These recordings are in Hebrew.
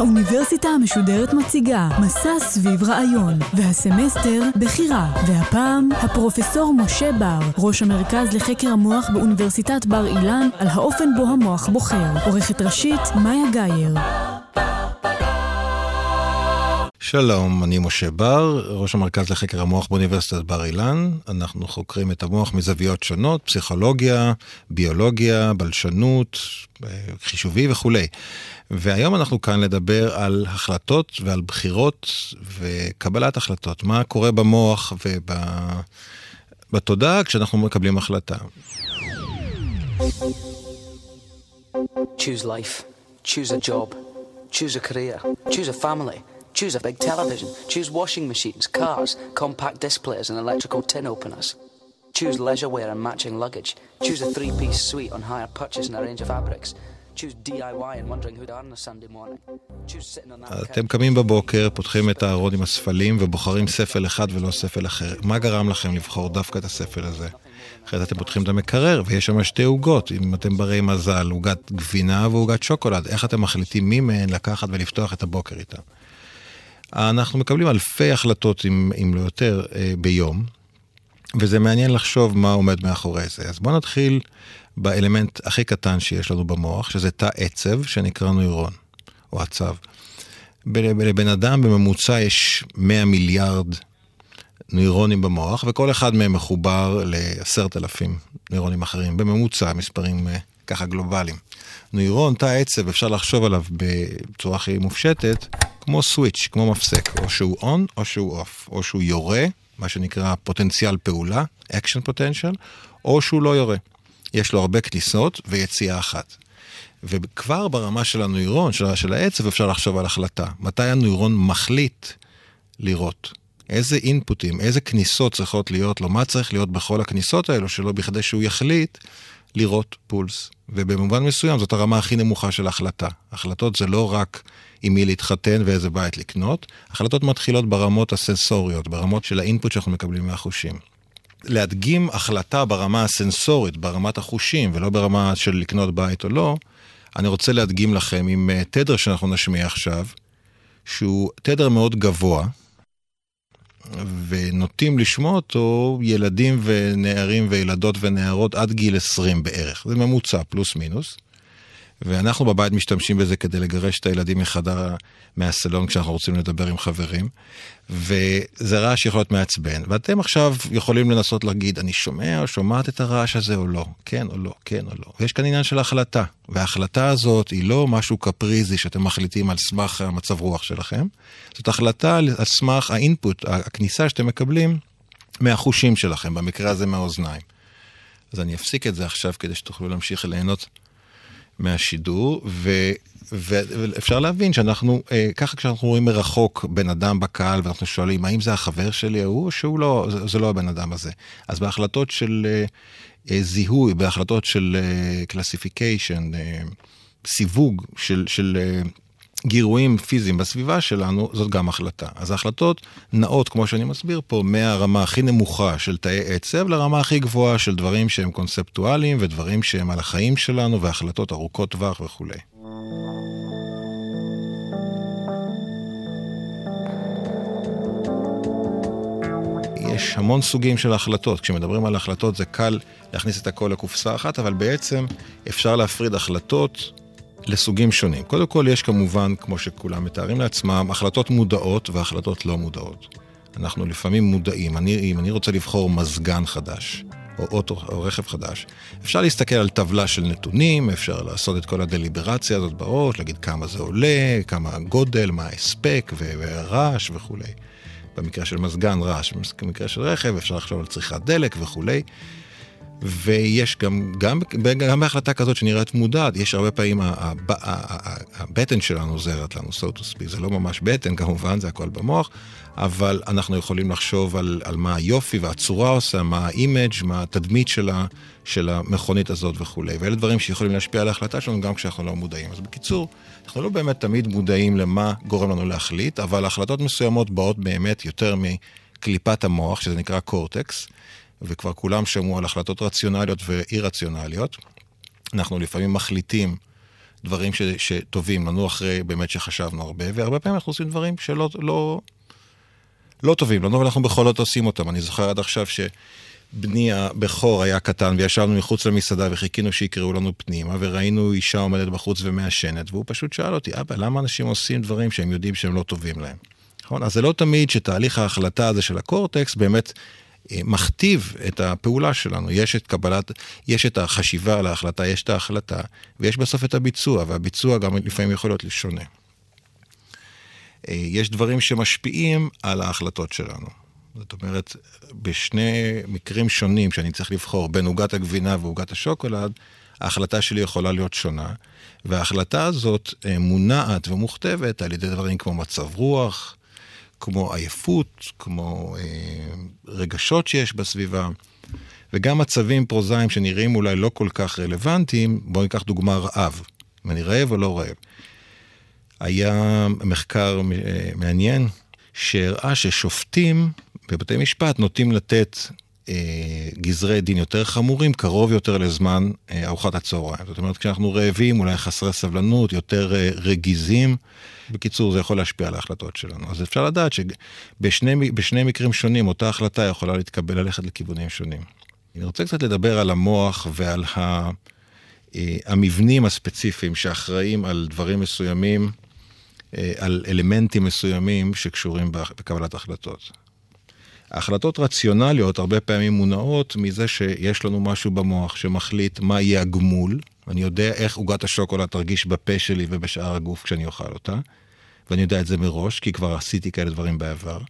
האוניברסיטה המשודרת מציגה מסע סביב רעיון, והסמסטר בחירה, והפעם הפרופסור משה בר, ראש המרכז לחקר המוח באוניברסיטת בר אילן, על האופן בו המוח בוחר. עורכת ראשית מאיה גאייר. שלום, אני משה בר, ראש המרכז לחקר המוח באוניברסיטת בר אילן. אנחנו חוקרים את המוח מזוויות שונות, פסיכולוגיה, ביולוגיה, בלשנות, חישובי וכולי. והיום אנחנו כאן לדבר על החלטות ועל בחירות וקבלת החלטות. מה קורה במוח ובתודעה כשאנחנו מקבלים החלטה. Choose life. Choose a job. Choose a career. Choose a family. Choose a big television. Choose washing machines, cars, compact displays, and electrical tin openers. Choose leisure wear and matching luggage. Choose a three piece suite on hire purchase and a range of fabrics. Choose DIY and wondering who'd earn a Sunday morning. Choose sitting on that אתם קמים בבוקר, פותחים את הארון עם הספלים ובוחרים ספל אחד ולא ספל אחר. מה גרם לכם לבחור דווקא את הספל הזה? אחרת אתם פותחים את המקרר ויש שם שתי עוגות, אם אתם ברי מזל, עוגת גבינה ועוגת שוקולד. איך אתם מחליטים מי מהן לקחת ולפתוח את הבוקר איתן? אנחנו מקבלים אלפי החלטות, אם, אם לא יותר, אה, ביום, וזה מעניין לחשוב מה עומד מאחורי זה. אז בואו נתחיל באלמנט הכי קטן שיש לנו במוח, שזה תא עצב שנקרא נוירון, או עצב. לבן אדם בממוצע יש 100 מיליארד נוירונים במוח, וכל אחד מהם מחובר לעשרת אלפים נוירונים אחרים, בממוצע, מספרים אה, ככה גלובליים. נוירון, תא עצב, אפשר לחשוב עליו בצורה הכי מופשטת, כמו סוויץ', כמו מפסק, או שהוא און או שהוא אוף, או שהוא יורה, מה שנקרא פוטנציאל פעולה, action potential, או שהוא לא יורה. יש לו הרבה כניסות ויציאה אחת. וכבר ברמה של הנוירון, של, של העצב, אפשר לחשוב על החלטה. מתי הנוירון מחליט לראות? איזה אינפוטים, איזה כניסות צריכות להיות לו, מה צריך להיות בכל הכניסות האלו שלו בכדי שהוא יחליט לראות פולס. ובמובן מסוים זאת הרמה הכי נמוכה של החלטה. החלטות זה לא רק עם מי להתחתן ואיזה בית לקנות, החלטות מתחילות ברמות הסנסוריות, ברמות של האינפוט שאנחנו מקבלים מהחושים. להדגים החלטה ברמה הסנסורית, ברמת החושים, ולא ברמה של לקנות בית או לא, אני רוצה להדגים לכם עם אה, תדר שאנחנו נשמיע עכשיו, שהוא תדר מאוד גבוה, ונוטים לשמוע אותו ילדים ונערים וילדות ונערות עד גיל 20 בערך. זה ממוצע, פלוס מינוס. ואנחנו בבית משתמשים בזה כדי לגרש את הילדים מחדר, מהסלון כשאנחנו רוצים לדבר עם חברים. וזה רעש שיכול להיות מעצבן. ואתם עכשיו יכולים לנסות להגיד, אני שומע או שומעת את הרעש הזה או לא, כן או לא, כן או לא. ויש כאן עניין של החלטה. וההחלטה הזאת היא לא משהו קפריזי שאתם מחליטים על סמך המצב רוח שלכם. זאת החלטה על סמך ה input, הכניסה שאתם מקבלים מהחושים שלכם, במקרה הזה מהאוזניים. אז אני אפסיק את זה עכשיו כדי שתוכלו להמשיך ליהנות מהשידור, ו, ואפשר להבין שאנחנו, אה, ככה כשאנחנו רואים מרחוק בן אדם בקהל ואנחנו שואלים, האם זה החבר שלי ההוא או שהוא לא, זה, זה לא הבן אדם הזה. אז בהחלטות של אה, אה, זיהוי, בהחלטות של classification, סיווג של, של גירויים פיזיים בסביבה שלנו, זאת גם החלטה. אז ההחלטות נעות, כמו שאני מסביר פה, מהרמה הכי נמוכה של תאי עצב לרמה הכי גבוהה של דברים שהם קונספטואליים ודברים שהם על החיים שלנו והחלטות ארוכות טווח וכולי. יש המון סוגים של החלטות. כשמדברים על החלטות זה קל להכניס את הכל לקופסה אחת, אבל בעצם אפשר להפריד החלטות לסוגים שונים. קודם כל, יש כמובן, כמו שכולם מתארים לעצמם, החלטות מודעות והחלטות לא מודעות. אנחנו לפעמים מודעים. אני, אם אני רוצה לבחור מזגן חדש, או אוטו או רכב חדש, אפשר להסתכל על טבלה של נתונים, אפשר לעשות את כל הדליברציה הזאת בראש, להגיד כמה זה עולה, כמה הגודל, מה ההספק ורעש וכולי. במקרה של מזגן רעש, במקרה של רכב אפשר לחשוב על צריכת דלק וכולי. ויש גם, גם, גם בהחלטה כזאת שנראית מודעת, יש הרבה פעמים, הבטן שלנו עוזרת לנו, so to speak, זה לא ממש בטן כמובן, זה הכל במוח, אבל אנחנו יכולים לחשוב על, על מה היופי והצורה עושה, מה ה image, מה התדמית שלה, של המכונית הזאת וכולי. ואלה דברים שיכולים להשפיע על ההחלטה שלנו גם כשאנחנו לא מודעים. אז בקיצור, אנחנו לא באמת תמיד מודעים למה גורם לנו להחליט, אבל החלטות מסוימות באות באמת יותר מקליפת המוח, שזה נקרא קורטקס. וכבר כולם שמעו על החלטות רציונליות ואי-רציונליות. אנחנו לפעמים מחליטים דברים ש, שטובים לנו אחרי באמת שחשבנו הרבה, והרבה פעמים אנחנו עושים דברים שלא לא, לא טובים לנו, אבל אנחנו בכל זאת עושים אותם. אני זוכר עד עכשיו שבני הבכור היה קטן וישבנו מחוץ למסעדה וחיכינו שיקראו לנו פנימה, וראינו אישה עומדת בחוץ ומעשנת, והוא פשוט שאל אותי, אבא, למה אנשים עושים דברים שהם יודעים שהם לא טובים להם? נכון? אז זה לא תמיד שתהליך ההחלטה הזה של הקורטקס באמת מכתיב את הפעולה שלנו. יש את קבלת, יש את החשיבה על ההחלטה, יש את ההחלטה, ויש בסוף את הביצוע, והביצוע גם לפעמים יכול להיות שונה. אה, יש דברים שמשפיעים על ההחלטות שלנו. זאת אומרת, בשני מקרים שונים, שאני צריך לבחור בין עוגת הגבינה ועוגת השוקולד, ההחלטה שלי יכולה להיות שונה, וההחלטה הזאת אה, מונעת ומוכתבת על ידי דברים כמו מצב רוח, כמו עייפות, כמו אה, רגשות שיש בסביבה, וגם מצבים פרוזאיים שנראים אולי לא כל כך רלוונטיים, בואו ניקח דוגמה רעב, אם אני רעב או לא רעב. היה מחקר אה, מעניין שהראה ששופטים בבתי משפט נוטים לתת גזרי דין יותר חמורים, קרוב יותר לזמן אה, ארוחת הצהריים. זאת אומרת, כשאנחנו רעבים, אולי חסרי סבלנות, יותר אה, רגיזים. בקיצור, זה יכול להשפיע על ההחלטות שלנו. אז אפשר לדעת שבשני מקרים שונים, אותה החלטה יכולה להתקבל ללכת לכיוונים שונים. אני רוצה קצת לדבר על המוח ועל ה... המבנים הספציפיים שאחראים על דברים מסוימים, על אלמנטים מסוימים שקשורים בקבלת החלטות. החלטות רציונליות הרבה פעמים מונעות מזה שיש לנו משהו במוח שמחליט מה יהיה הגמול. אני יודע איך עוגת השוקולד תרגיש בפה שלי ובשאר הגוף כשאני אוכל אותה, ואני יודע את זה מראש, כי כבר עשיתי כאלה דברים בעבר.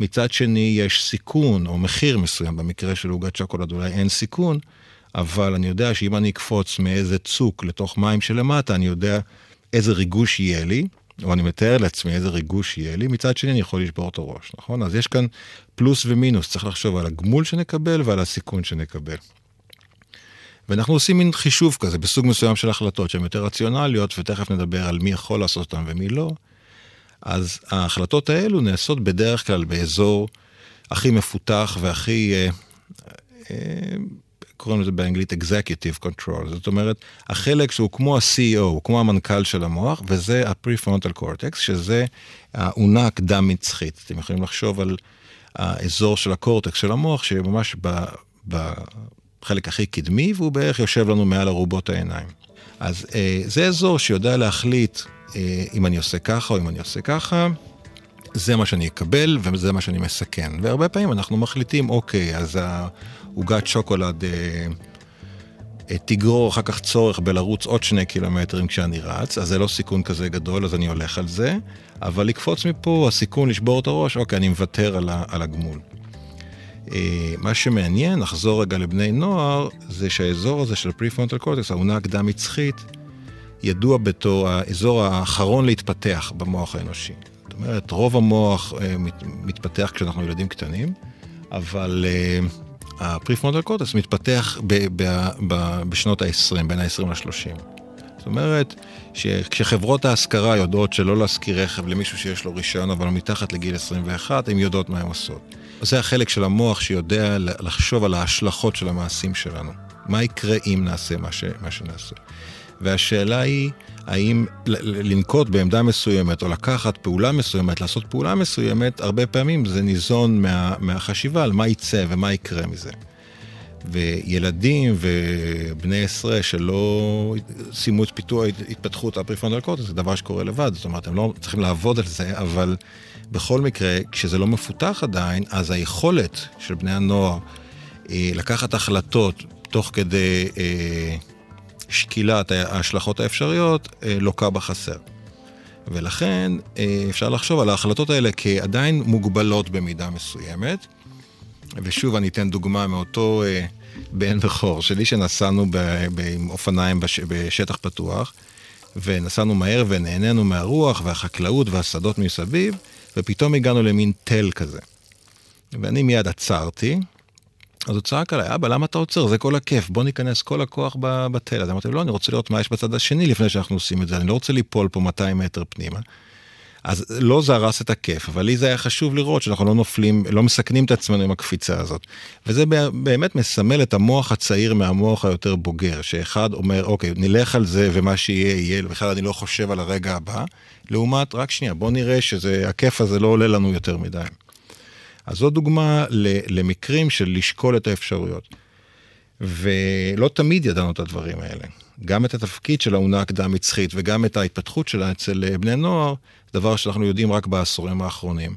מצד שני, יש סיכון או מחיר מסוים, במקרה של עוגת שוקולד אולי אין סיכון, אבל אני יודע שאם אני אקפוץ מאיזה צוק לתוך מים שלמטה, אני יודע איזה ריגוש יהיה לי, או אני מתאר לעצמי איזה ריגוש יהיה לי, מצד שני אני יכול לשבור את הראש, נכון? אז יש כאן פלוס ומינוס, צריך לחשוב על הגמול שנקבל ועל הסיכון שנקבל. ואנחנו עושים מין חישוב כזה בסוג מסוים של החלטות שהן יותר רציונליות, ותכף נדבר על מי יכול לעשות אותן ומי לא. אז ההחלטות האלו נעשות בדרך כלל באזור הכי מפותח והכי אה, אה, קוראים לזה באנגלית Executive Control, זאת אומרת, החלק שהוא כמו ה-CEO, כמו המנכ"ל של המוח, וזה ה-Prefrontal Cortex, שזה האונה הקדם-מצחית. אתם יכולים לחשוב על האזור של הקורטקס של המוח, שממש בחלק הכי קדמי, והוא בערך יושב לנו מעל ארובות העיניים. אז אה, זה אזור שיודע להחליט אה, אם אני עושה ככה או אם אני עושה ככה. זה מה שאני אקבל וזה מה שאני מסכן. והרבה פעמים אנחנו מחליטים, אוקיי, אז העוגת שוקולד אה, אה, תגרור אחר כך צורך בלרוץ עוד שני קילומטרים כשאני רץ, אז זה לא סיכון כזה גדול, אז אני הולך על זה. אבל לקפוץ מפה, הסיכון לשבור את הראש, אוקיי, אני מוותר על, על הגמול. אה, מה שמעניין, נחזור רגע לבני נוער, זה שהאזור הזה של פריפרונטל קורטקס, העונה הקדם-מצחית, ידוע בתור האזור האחרון להתפתח במוח האנושי. אומרת, רוב המוח מת, מתפתח כשאנחנו ילדים קטנים, אבל uh, הפריפרונטל קורטס מתפתח ב, ב, ב, בשנות ה-20, בין ה-20 ל-30. זאת אומרת, שכשחברות ההשכרה יודעות שלא להשכיר רכב למישהו שיש לו רישיון אבל מתחת לגיל 21, הן יודעות מה הן עושות. זה החלק של המוח שיודע לחשוב על ההשלכות של המעשים שלנו. מה יקרה אם נעשה מה, ש, מה שנעשה. והשאלה היא, האם לנקוט בעמדה מסוימת או לקחת פעולה מסוימת, לעשות פעולה מסוימת, הרבה פעמים זה ניזון מה, מהחשיבה על מה יצא ומה יקרה מזה. וילדים ובני עשרה שלא סיימו את פיתוח התפתחות הפריפרונל קורטס, זה דבר שקורה לבד, זאת אומרת, הם לא צריכים לעבוד על זה, אבל בכל מקרה, כשזה לא מפותח עדיין, אז היכולת של בני הנוער אה, לקחת החלטות תוך כדי אה, שקילת ההשלכות האפשריות אה, לוקה בחסר. ולכן אה, אפשר לחשוב על ההחלטות האלה כעדיין מוגבלות במידה מסוימת. ושוב, אני אתן דוגמה מאותו אה, בן וחור שלי שנסענו עם אופניים בש, בשטח פתוח, ונסענו מהר ונהנינו מהרוח והחקלאות והשדות מסביב, ופתאום הגענו למין תל כזה. ואני מיד עצרתי, אז הוא צעק עליי, אבא, למה אתה עוצר? זה כל הכיף, בוא ניכנס כל הכוח בתל. אז אמרתי לו, לא, אני רוצה לראות מה יש בצד השני לפני שאנחנו עושים את זה, אני לא רוצה ליפול פה 200 מטר פנימה. אז לא זה הרס את הכיף, אבל לי זה היה חשוב לראות שאנחנו לא נופלים, לא מסכנים את עצמנו עם הקפיצה הזאת. וזה באמת מסמל את המוח הצעיר מהמוח היותר בוגר, שאחד אומר, אוקיי, נלך על זה ומה שיהיה יהיה, ובכלל אני לא חושב על הרגע הבא, לעומת, רק שנייה, בוא נראה שהכיף הזה לא עולה לנו יותר מדי. אז זו דוגמה למקרים של לשקול את האפשרויות. ולא תמיד ידענו את הדברים האלה. גם את התפקיד של האונה הקדם-מצחית וגם את ההתפתחות שלה אצל אה, בני נוער, דבר שאנחנו יודעים רק בעשורים האחרונים.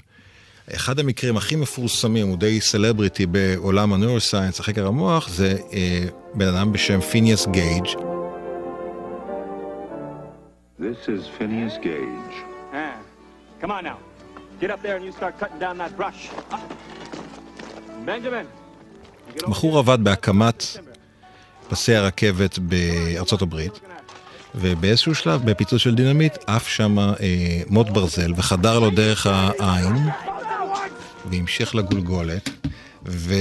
אחד המקרים הכי מפורסמים, הוא די סלבריטי בעולם הנוירוסיינס, החקר המוח, זה אה, בן אדם בשם פיניאס גייג'. This is Phineas Gage. Ah, come on now. Get up there and you start cutting down that brush. Benjamin. בחור עבד בהקמת פסי הרכבת בארצות הברית, ובאיזשהו שלב, בפיצוץ של דינמיט, עף שם אה, מוט ברזל וחדר לו דרך העין, והמשיך לגולגולת, ו...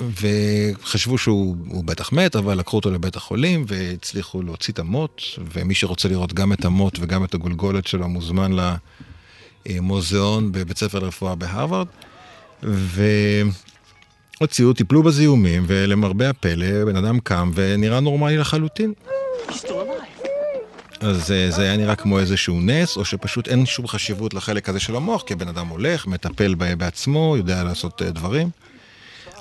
וחשבו שהוא בטח מת, אבל לקחו אותו לבית החולים והצליחו להוציא את המוט, ומי שרוצה לראות גם את המוט וגם את הגולגולת שלו מוזמן למוזיאון בבית ספר לרפואה בהרווארד. ו... הוציאו, טיפלו בזיהומים, ולמרבה הפלא, בן אדם קם ונראה נורמלי לחלוטין. אז אה, זה היה נראה כמו איזשהו נס, או שפשוט אין שום חשיבות לחלק הזה של המוח, כי הבן אדם הולך, מטפל בעצמו, יודע לעשות אה, דברים.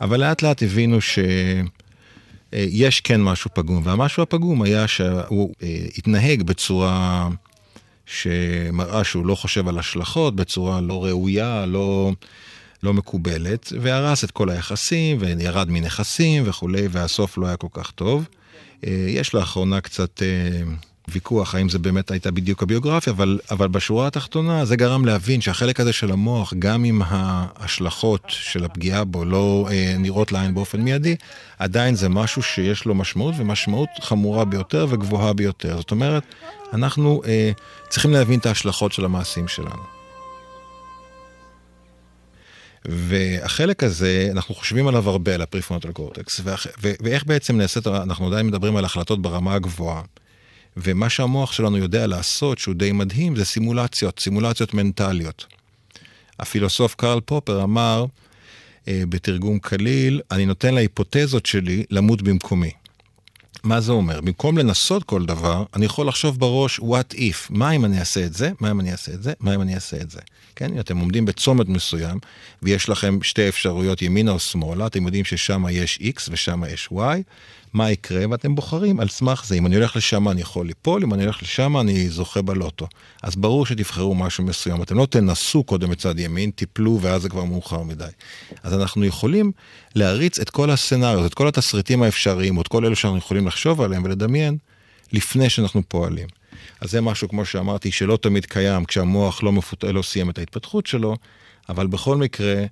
אבל לאט לאט הבינו שיש אה, כן משהו פגום, והמשהו הפגום היה שהוא התנהג בצורה שמראה שהוא לא חושב על השלכות, בצורה לא ראויה, לא... לא מקובלת, והרס את כל היחסים, וירד מנכסים וכולי, והסוף לא היה כל כך טוב. אה, יש לאחרונה קצת אה, ויכוח האם זה באמת הייתה בדיוק הביוגרפיה, אבל, אבל בשורה התחתונה זה גרם להבין שהחלק הזה של המוח, גם אם ההשלכות של הפגיעה בו לא אה, נראות לעין באופן מיידי, עדיין זה משהו שיש לו משמעות, ומשמעות חמורה ביותר וגבוהה ביותר. זאת אומרת, אנחנו אה, צריכים להבין את ההשלכות של המעשים שלנו. והחלק הזה, אנחנו חושבים עליו הרבה, על הפריפרונטל קורטקס, ואיך בעצם נעשית, אנחנו עדיין מדברים על החלטות ברמה הגבוהה. ומה שהמוח שלנו יודע לעשות, שהוא די מדהים, זה סימולציות, סימולציות מנטליות. הפילוסוף קרל פופר אמר, אה, בתרגום קליל, אני נותן להיפותזות שלי למות במקומי. מה זה אומר? במקום לנסות כל דבר, אני יכול לחשוב בראש, what if, מה אם אני אעשה את זה, מה אם אני אעשה את זה, מה אם אני אעשה את זה. כן, אתם עומדים בצומת מסוים, ויש לכם שתי אפשרויות, ימינה או שמאלה, אתם יודעים ששם יש x ושם יש y, מה יקרה, ואתם בוחרים על סמך זה. אם אני הולך לשם אני יכול ליפול, אם אני הולך לשם אני זוכה בלוטו. אז ברור שתבחרו משהו מסוים. אתם לא תנסו קודם בצד ימין, תיפלו ואז זה כבר מאוחר מדי. אז אנחנו יכולים להריץ את כל הסצנריו, את כל התסריטים האפשריים, או את כל אלו שאנחנו יכולים לחשוב עליהם ולדמיין, לפני שאנחנו פועלים. אז זה משהו, כמו שאמרתי, שלא תמיד קיים כשהמוח לא, מפות... לא סיים את ההתפתחות שלו, אבל בכל מקרה,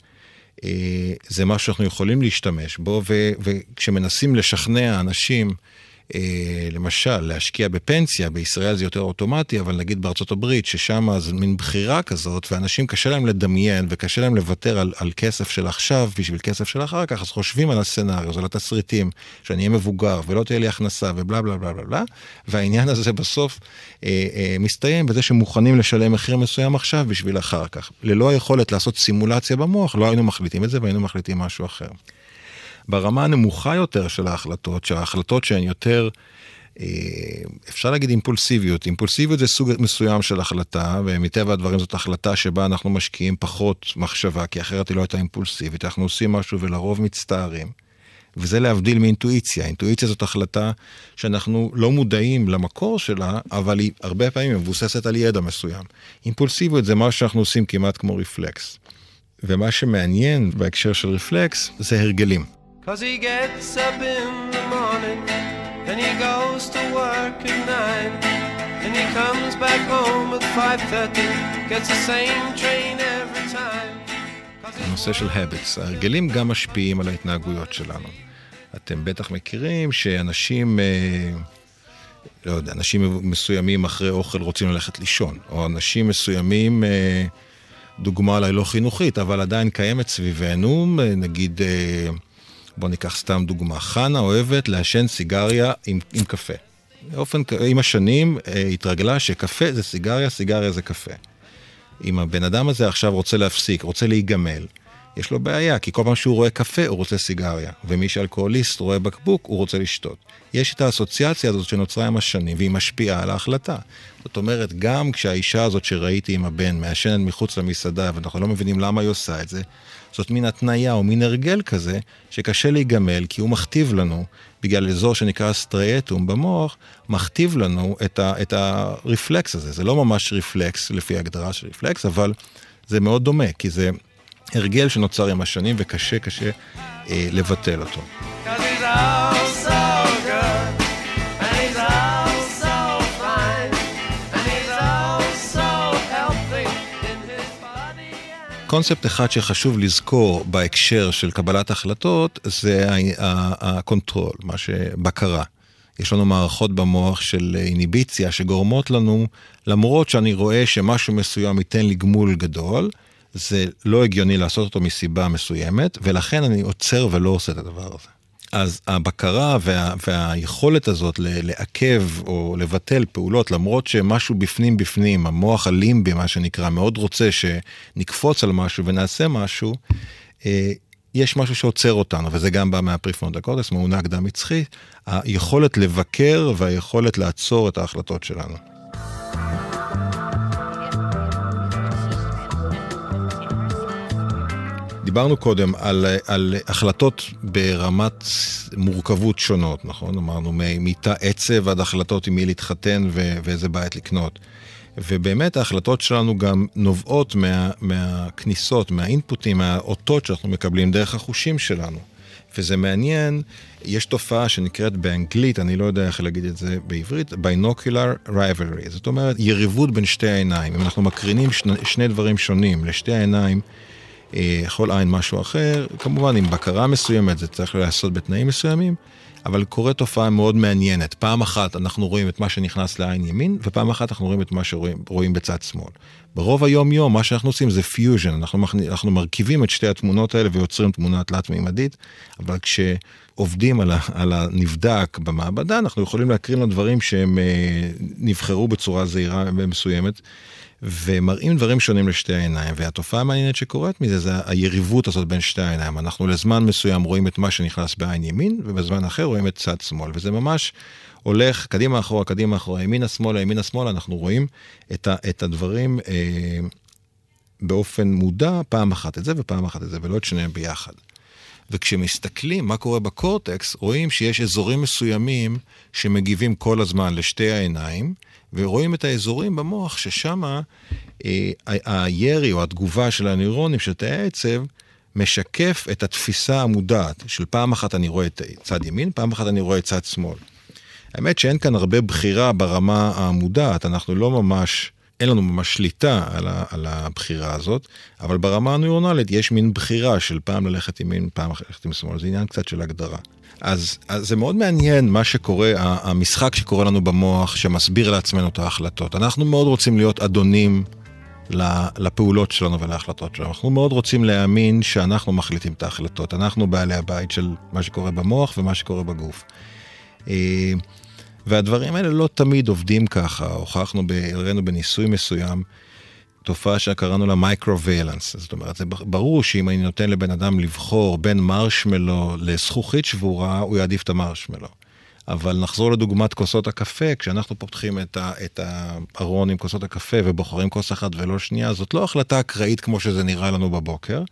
זה משהו שאנחנו יכולים להשתמש בו, וכשמנסים לשכנע אנשים אה, למשל, להשקיע בפנסיה, בישראל זה יותר אוטומטי, אבל נגיד בארצות הברית, ששם זה מין בחירה כזאת, ואנשים קשה להם לדמיין וקשה להם לוותר על, על כסף של עכשיו בשביל כסף של אחר כך, אז חושבים על הסצנריו, על התסריטים, שאני אהיה מבוגר ולא תהיה לי הכנסה ובלה בלה בלה בלה בלה, והעניין הזה בסוף אה, אה, מסתיים בזה שמוכנים לשלם מחיר מסוים עכשיו בשביל אחר כך. ללא היכולת לעשות סימולציה במוח, לא היינו מחליטים את זה והיינו מחליטים משהו אחר. ברמה הנמוכה יותר של ההחלטות, שההחלטות שהן יותר, אה, אפשר להגיד אימפולסיביות. אימפולסיביות זה סוג מסוים של החלטה, ומטבע הדברים זאת החלטה שבה אנחנו משקיעים פחות מחשבה, כי אחרת היא לא הייתה אימפולסיבית. אנחנו עושים משהו ולרוב מצטערים. וזה להבדיל מאינטואיציה. אינטואיציה זאת החלטה שאנחנו לא מודעים למקור שלה, אבל היא הרבה פעמים מבוססת על yedע מסוים. אימפולסיביות זה מה שאנחנו עושים כמעט כמו רפלקס. ומה שמעניין בהקשר של רפלקס זה הרגלים. Cause he gets up in the morning and he goes to work at nine and he comes back home at 5.30 gets the same train every time הנושא של habits, ההרגלים גם משפיעים על ההתנהגויות שלנו. אתם בטח מכירים שאנשים, אה, לא יודע, אנשים מסוימים אחרי אוכל רוצים ללכת לישון, או אנשים מסוימים, אה, דוגמה אולי לא חינוכית, אבל עדיין קיימת סביבנו, אה, נגיד, בוא ניקח סתם דוגמה, חנה אוהבת לעשן סיגריה עם, עם קפה. באופן, עם השנים אה, התרגלה שקפה זה סיגריה, סיגריה זה קפה. אם הבן אדם הזה עכשיו רוצה להפסיק, רוצה להיגמל, יש לו בעיה, כי כל פעם שהוא רואה קפה הוא רוצה סיגריה, ומי שאלכוהוליסט רואה בקבוק הוא רוצה לשתות. יש את האסוציאציה הזאת שנוצרה עם השנים, והיא משפיעה על ההחלטה. זאת אומרת, גם כשהאישה הזאת שראיתי עם הבן מעשנת מחוץ למסעדה, ואנחנו לא מבינים למה היא עושה את זה, זאת מין התניה או מין הרגל כזה, שקשה להיגמל, כי הוא מכתיב לנו, בגלל אזור שנקרא סטריאטום במוח, מכתיב לנו את, ה, את הרפלקס הזה. זה לא ממש רפלקס לפי הגדרה של רפלקס, אבל זה מאוד דומה, כי זה הרגל שנוצר עם השנים וקשה קשה אה, לבטל אותו. קונספט אחד שחשוב לזכור בהקשר של קבלת החלטות זה ה control, מה שבקרה. יש לנו מערכות במוח של אינהיביציה שגורמות לנו, למרות שאני רואה שמשהו מסוים ייתן לי גמול גדול, זה לא הגיוני לעשות אותו מסיבה מסוימת, ולכן אני עוצר ולא עושה את הדבר הזה. אז הבקרה וה, והיכולת הזאת לעכב או לבטל פעולות, למרות שמשהו בפנים בפנים, המוח הלימבי, מה שנקרא, מאוד רוצה שנקפוץ על משהו ונעשה משהו, אה, יש משהו שעוצר אותנו, וזה גם בא מהפריפרונט קורטס, מעונה קדם מצחי, היכולת לבקר והיכולת לעצור את ההחלטות שלנו. דיברנו קודם על, על החלטות ברמת מורכבות שונות, נכון? אמרנו מתא עצב עד החלטות עם מי להתחתן ו- ואיזה בית לקנות. ובאמת ההחלטות שלנו גם נובעות מה, מהכניסות, מהאינפוטים, מהאותות שאנחנו מקבלים דרך החושים שלנו. וזה מעניין, יש תופעה שנקראת באנגלית, אני לא יודע איך להגיד את זה בעברית, binocular rivalry, זאת אומרת יריבות בין שתי העיניים. אם אנחנו מקרינים שני, שני דברים שונים לשתי העיניים, יכול עין משהו אחר, כמובן עם בקרה מסוימת זה צריך להיעשות בתנאים מסוימים, אבל קורה תופעה מאוד מעניינת. פעם אחת אנחנו רואים את מה שנכנס לעין ימין, ופעם אחת אנחנו רואים את מה שרואים בצד שמאל. ברוב היום-יום מה שאנחנו עושים זה פיוז'ן, אנחנו, אנחנו מרכיבים את שתי התמונות האלה ויוצרים תמונה תלת-מימדית, אבל כשעובדים על, ה, על הנבדק במעבדה, אנחנו יכולים להקרין לו דברים שהם אה, נבחרו בצורה זהירה ומסוימת. ומראים דברים שונים לשתי העיניים, והתופעה המעניינת שקורית מזה זה היריבות הזאת בין שתי העיניים. אנחנו לזמן מסוים רואים את מה שנכנס בעין ימין, ובזמן אחר רואים את צד שמאל, וזה ממש הולך קדימה אחורה, קדימה אחורה, ימינה שמאלה, ימינה שמאלה, אנחנו רואים את, ה, את הדברים אה, באופן מודע, פעם אחת את זה ופעם אחת את זה, ולא את שניהם ביחד. וכשמסתכלים מה קורה בקורטקס, רואים שיש אזורים מסוימים שמגיבים כל הזמן לשתי העיניים, ורואים את האזורים במוח ששם אה, הירי או התגובה של הנוירונים של תאי העצב משקף את התפיסה המודעת של פעם אחת אני רואה את צד ימין, פעם אחת אני רואה את צד שמאל. האמת שאין כאן הרבה בחירה ברמה המודעת, אנחנו לא ממש, אין לנו ממש שליטה על, ה, על הבחירה הזאת, אבל ברמה הנוירונלית יש מין בחירה של פעם ללכת ימין, פעם ללכת עם שמאל, זה עניין קצת של הגדרה. אז, אז זה מאוד מעניין מה שקורה, המשחק שקורה לנו במוח, שמסביר לעצמנו את ההחלטות. אנחנו מאוד רוצים להיות אדונים לפעולות שלנו ולהחלטות שלנו. אנחנו מאוד רוצים להאמין שאנחנו מחליטים את ההחלטות. אנחנו בעלי הבית של מה שקורה במוח ומה שקורה בגוף. והדברים האלה לא תמיד עובדים ככה, הוכחנו, הראינו בניסוי מסוים. תופעה שקראנו לה micro-valence. זאת אומרת, זה ברור שאם אני נותן לבן אדם לבחור בין מרשמלו לזכוכית שבורה, הוא יעדיף את המרשמלו. אבל נחזור לדוגמת כוסות הקפה, כשאנחנו פותחים את, ה, את הארון עם כוסות הקפה ובוחרים כוס אחת ולא שנייה, זאת לא החלטה אקראית כמו שזה נראה לנו בבוקר.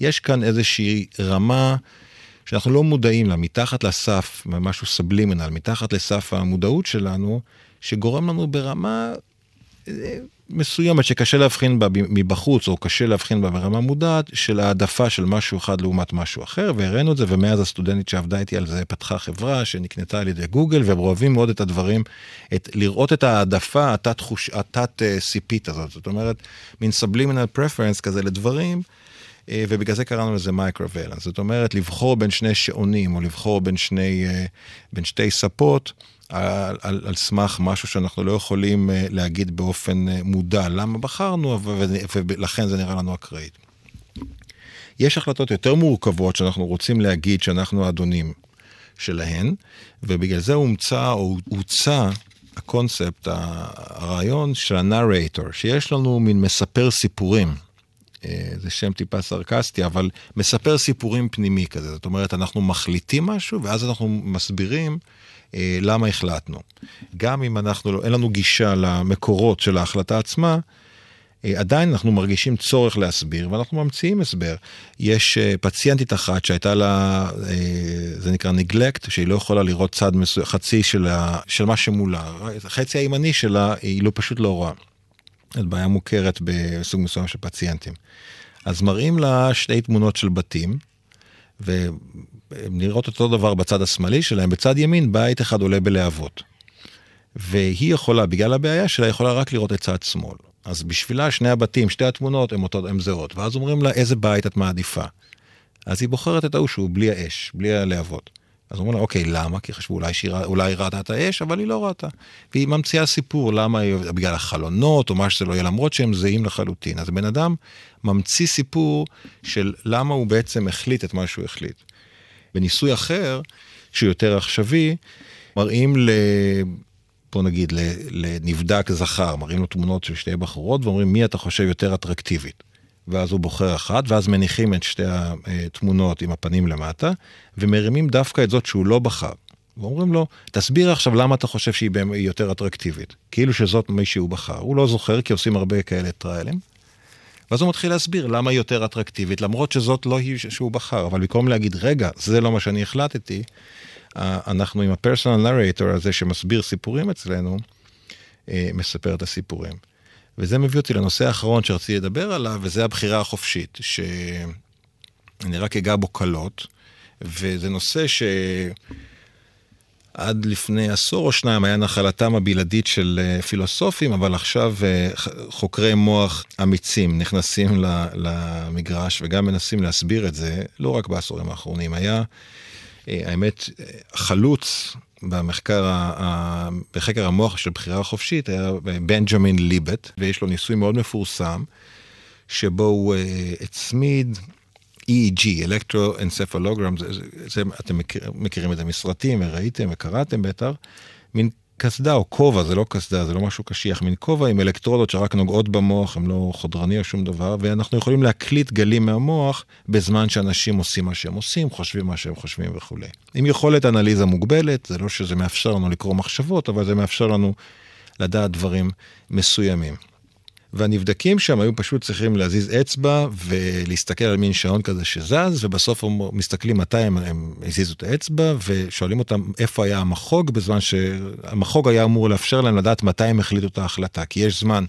יש כאן איזושהי רמה שאנחנו לא מודעים לה, מתחת לסף, משהו סבלימינל, מתחת לסף המודעות שלנו, שגורם לנו ברמה אה, מסוימת שקשה להבחין בה מבחוץ, או קשה להבחין בה ברמה מודעת, של העדפה של משהו אחד לעומת משהו אחר, והראינו את זה, ומאז הסטודנטית שעבדה איתי על זה פתחה חברה שנקנתה על ידי גוגל, והם אוהבים מאוד את הדברים, את, לראות את העדפה התת חוש, התת סיפית הזאת, זאת אומרת, מין סבלימינל פרפרנס כזה לדברים. אה, ובגלל זה קראנו לזה micro-valence. זאת אומרת, לבחור בין שני שעונים, או לבחור בין, שני, אה, בין שתי ספות, על, על, על סמך משהו שאנחנו לא יכולים אה, להגיד באופן מודע למה בחרנו, ולכן זה נראה לנו אקראית. יש החלטות יותר מורכבות שאנחנו רוצים להגיד שאנחנו האדונים שלהן, ובגלל זה הומצא או הוצע הקונספט, הרעיון של ה narrator, שיש לנו מין מספר סיפורים. אה, זה שם טיפה סרקסטי, אבל מספר סיפורים פנימי כזה. זאת אומרת, אנחנו מחליטים משהו, ואז אנחנו מסבירים אה, למה החלטנו. גם אם אנחנו, לא, אין לנו גישה למקורות של ההחלטה עצמה, אה, עדיין אנחנו מרגישים צורך להסביר, ואנחנו ממציאים הסבר. יש אה, פציינטית אחת שהייתה לה, אה, זה נקרא נגלקט, שהיא לא יכולה לראות צד מסוים, חצי של, ה, של מה שמולה. החצי הימני שלה, היא לא פשוט לא רואה. בעיה מוכרת בסוג מסוים של פציינטים. אז מראים לה שתי תמונות של בתים, ונראות אותו דבר בצד השמאלי שלהם, בצד ימין בית אחד עולה בלהבות. והיא יכולה, בגלל הבעיה שלה, יכולה רק לראות את צד שמאל. אז בשבילה שני הבתים, שתי התמונות, הן אותו, הן זהות. ואז אומרים לה, איזה בית את מעדיפה? אז היא בוחרת את ההוא שהוא בלי האש, בלי הלהבות. אז אומרים לה, אוקיי, למה? כי חשבו אולי, שהיא, אולי ראתה את האש, אבל היא לא ראתה. והיא ממציאה סיפור, למה היא, בגלל החלונות, או מה שזה לא יהיה, למרות שהם זהים לחלוטין. אז בן אדם ממציא סיפור של למה הוא בעצם החליט את מה שהוא החליט. בניסוי אחר, שהוא יותר עכשווי, מראים ל... בוא נגיד, לנבדק זכר, מראים לו תמונות של שתי בחורות ואומרים מי אתה חושב יותר אטרקטיבית. ואז הוא בוחר אחת, ואז מניחים את שתי התמונות עם הפנים למטה, ומרימים דווקא את זאת שהוא לא בחר. ואומרים לו, תסביר עכשיו למה אתה חושב שהיא יותר אטרקטיבית. כאילו שזאת מי שהוא בחר. הוא לא זוכר, כי עושים הרבה כאלה טריילים. ואז הוא מתחיל להסביר למה היא יותר אטרקטיבית, למרות שזאת לא היא שהוא בחר. אבל במקום להגיד, רגע, זה לא מה שאני החלטתי, אנחנו עם ה-personal narrator הזה שמסביר סיפורים אצלנו, אה, מספר את הסיפורים. וזה מביא אותי לנושא האחרון שרציתי לדבר עליו, וזה הבחירה החופשית, שאני רק אגע בו קלות, וזה נושא שעד לפני עשור או שניים היה נחלתם הבלעדית של אה, פילוסופים, אבל עכשיו אה, חוקרי מוח אמיצים נכנסים למגרש וגם מנסים להסביר את זה, לא רק בעשורים האחרונים. היה אה, האמת, חלוץ במחקר, בחקר המוח של בחירה חופשית היה בנג'מין ליבט, ויש לו ניסוי מאוד מפורסם, שבו הוא אה, הצמיד EEG, אלקטרואנספלוגרם, אתם מכיר, מכירים את זה מסרטים, וראיתם וקראתם בטח, מין קסדה או כובע, זה לא קסדה, זה לא משהו קשיח, מין כובע עם אלקטרודות שרק נוגעות במוח, הם לא חודרני או שום דבר, ואנחנו יכולים להקליט גלים מהמוח בזמן שאנשים עושים מה שהם עושים, חושבים מה שהם חושבים וכולי. עם יכולת אנליזה מוגבלת, זה לא שזה מאפשר לנו לקרוא מחשבות, אבל זה מאפשר לנו לדעת דברים מסוימים. והנבדקים שם היו פשוט צריכים להזיז אצבע ולהסתכל על מין שעון כזה שזז, ובסוף הם מסתכלים מתי הם, הם הזיזו את האצבע, ושואלים אותם איפה היה המחוג, בזמן שהמחוג היה אמור לאפשר להם לדעת מתי הם החליטו את ההחלטה, כי יש זמן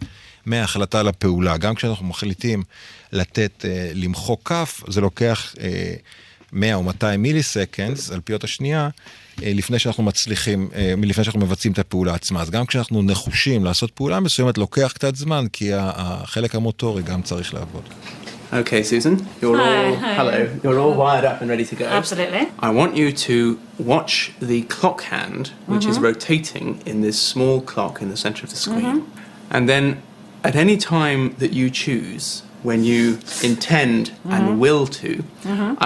מההחלטה לפעולה. גם כשאנחנו מחליטים לתת, אה, למחוק כף, זה לוקח... אה, 100 או 200 מיליסקנדס, על פיות השנייה, לפני שאנחנו מצליחים, אה, לפני שאנחנו מבצעים את הפעולה עצמה. אז גם כשאנחנו נחושים לעשות פעולה מסוימת, לוקח קצת זמן, כי החלק המוטורי גם צריך לעבוד. Okay, Susan, you're hi, all hi. hello. You're all wired up and ready to go. Absolutely. I want you to watch the clock hand, which is rotating in this small clock in the center of the screen, and then at any time that you choose, when you intend and will to,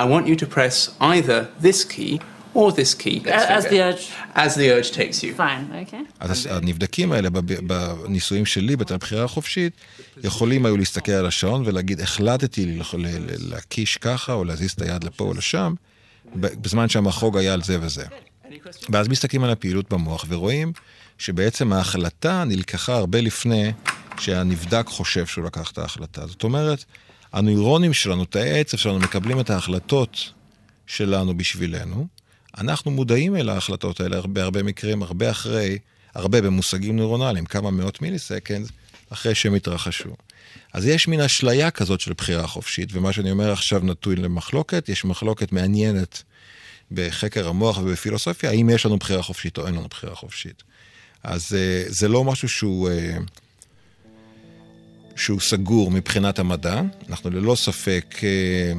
I want you to press either this key or this key. As the urge. As the urge takes you. Fine, okay. אז הנבדקים האלה בניסויים שלי, בבחירה החופשית, יכולים היו להסתכל על השעון ולהגיד, החלטתי להקיש ככה, או להזיז את היד לפה או לשם, בזמן שהמחוג היה על זה וזה. ואז מסתכלים על הפעילות במוח ורואים שבעצם ההחלטה נלקחה הרבה לפני שהנבדק חושב שהוא לקח את ההחלטה. זאת אומרת, הנוירונים שלנו, תאי העצב שלנו, מקבלים את ההחלטות שלנו בשבילנו. אנחנו מודעים אל ההחלטות האלה בהרבה מקרים, הרבה אחרי, הרבה במושגים נוירונליים, כמה מאות מיליסקנד, אחרי שהם התרחשו. אז יש מין אשליה כזאת של בחירה חופשית, ומה שאני אומר עכשיו נטוי למחלוקת, יש מחלוקת מעניינת בחקר המוח ובפילוסופיה, האם יש לנו בחירה חופשית או אין לנו בחירה חופשית. אז אה, זה לא משהו שהוא... אה, שהוא סגור מבחינת המדע, אנחנו ללא ספק אה,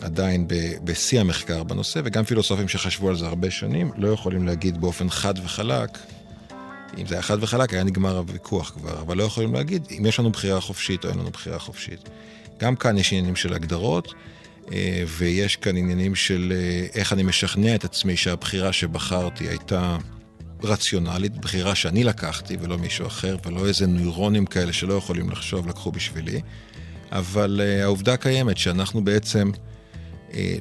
עדיין בשיא המחקר בנושא, וגם פילוסופים שחשבו על זה הרבה שנים לא יכולים להגיד באופן חד וחלק, אם זה היה חד וחלק היה נגמר הוויכוח כבר, אבל לא יכולים להגיד אם יש לנו בחירה חופשית או אין לנו בחירה חופשית. גם כאן יש עניינים של הגדרות, אה, ויש כאן עניינים של אה, איך אני משכנע את עצמי שהבחירה שבחרתי הייתה רציונלית, בחירה שאני לקחתי ולא מישהו אחר, ולא איזה נוירונים כאלה שלא יכולים לחשוב לקחו בשבילי. אבל uh, העובדה קיימת שאנחנו בעצם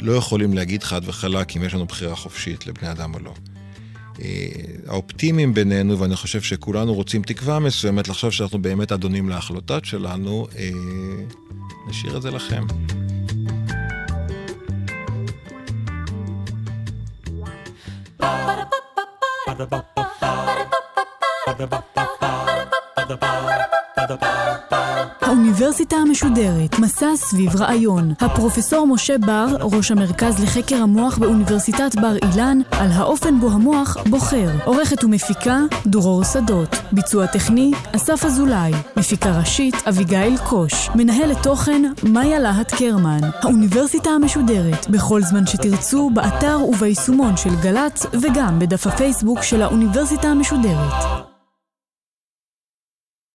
לא יכולים להגיד חד וחלק אם יש לנו בחירה חופשית לבני אדם או לא. Uh, האופטימיים בינינו, ואני חושב שכולנו רוצים תקווה מסוימת לחשוב שאנחנו באמת אדונים להחלטות שלנו, uh, נשאיר את זה לכם. האוניברסיטה המשודרת, מסע סביב רעיון. הפרופסור משה בר, ראש המרכז לחקר המוח באוניברסיטת בר אילן, על האופן בו המוח בוחר. עורכת ומפיקה, דרור שדות. ביצוע טכני, אסף אזולאי. מפיקה ראשית, אביגיל קוש. מנהלת תוכן, מאיה להט קרמן. האוניברסיטה המשודרת, בכל זמן שתרצו, באתר וביישומון של גל"צ, וגם בדף הפייסבוק של האוניברסיטה המשודרת.